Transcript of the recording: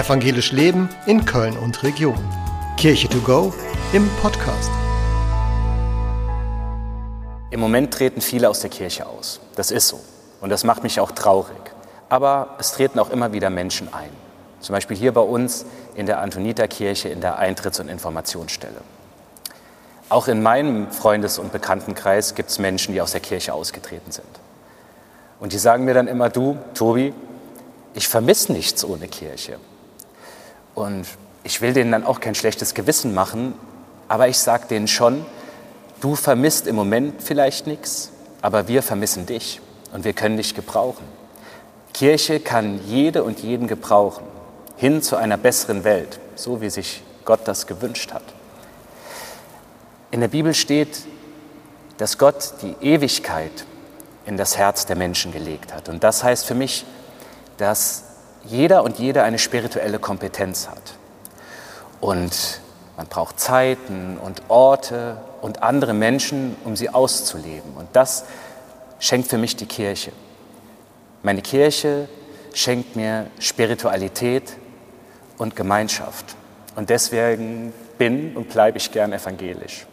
Evangelisch Leben in Köln und Region. Kirche to go im Podcast. Im Moment treten viele aus der Kirche aus. Das ist so. Und das macht mich auch traurig. Aber es treten auch immer wieder Menschen ein. Zum Beispiel hier bei uns in der Antoniterkirche in der Eintritts- und Informationsstelle. Auch in meinem Freundes- und Bekanntenkreis gibt es Menschen, die aus der Kirche ausgetreten sind. Und die sagen mir dann immer, du, Tobi, ich vermisse nichts ohne Kirche. Und ich will denen dann auch kein schlechtes Gewissen machen, aber ich sage denen schon, du vermisst im Moment vielleicht nichts, aber wir vermissen dich und wir können dich gebrauchen. Kirche kann jede und jeden gebrauchen, hin zu einer besseren Welt, so wie sich Gott das gewünscht hat. In der Bibel steht, dass Gott die Ewigkeit in das Herz der Menschen gelegt hat. Und das heißt für mich, dass jeder und jede eine spirituelle Kompetenz hat. Und man braucht Zeiten und Orte und andere Menschen, um sie auszuleben. Und das schenkt für mich die Kirche. Meine Kirche schenkt mir Spiritualität und Gemeinschaft. Und deswegen bin und bleibe ich gern evangelisch.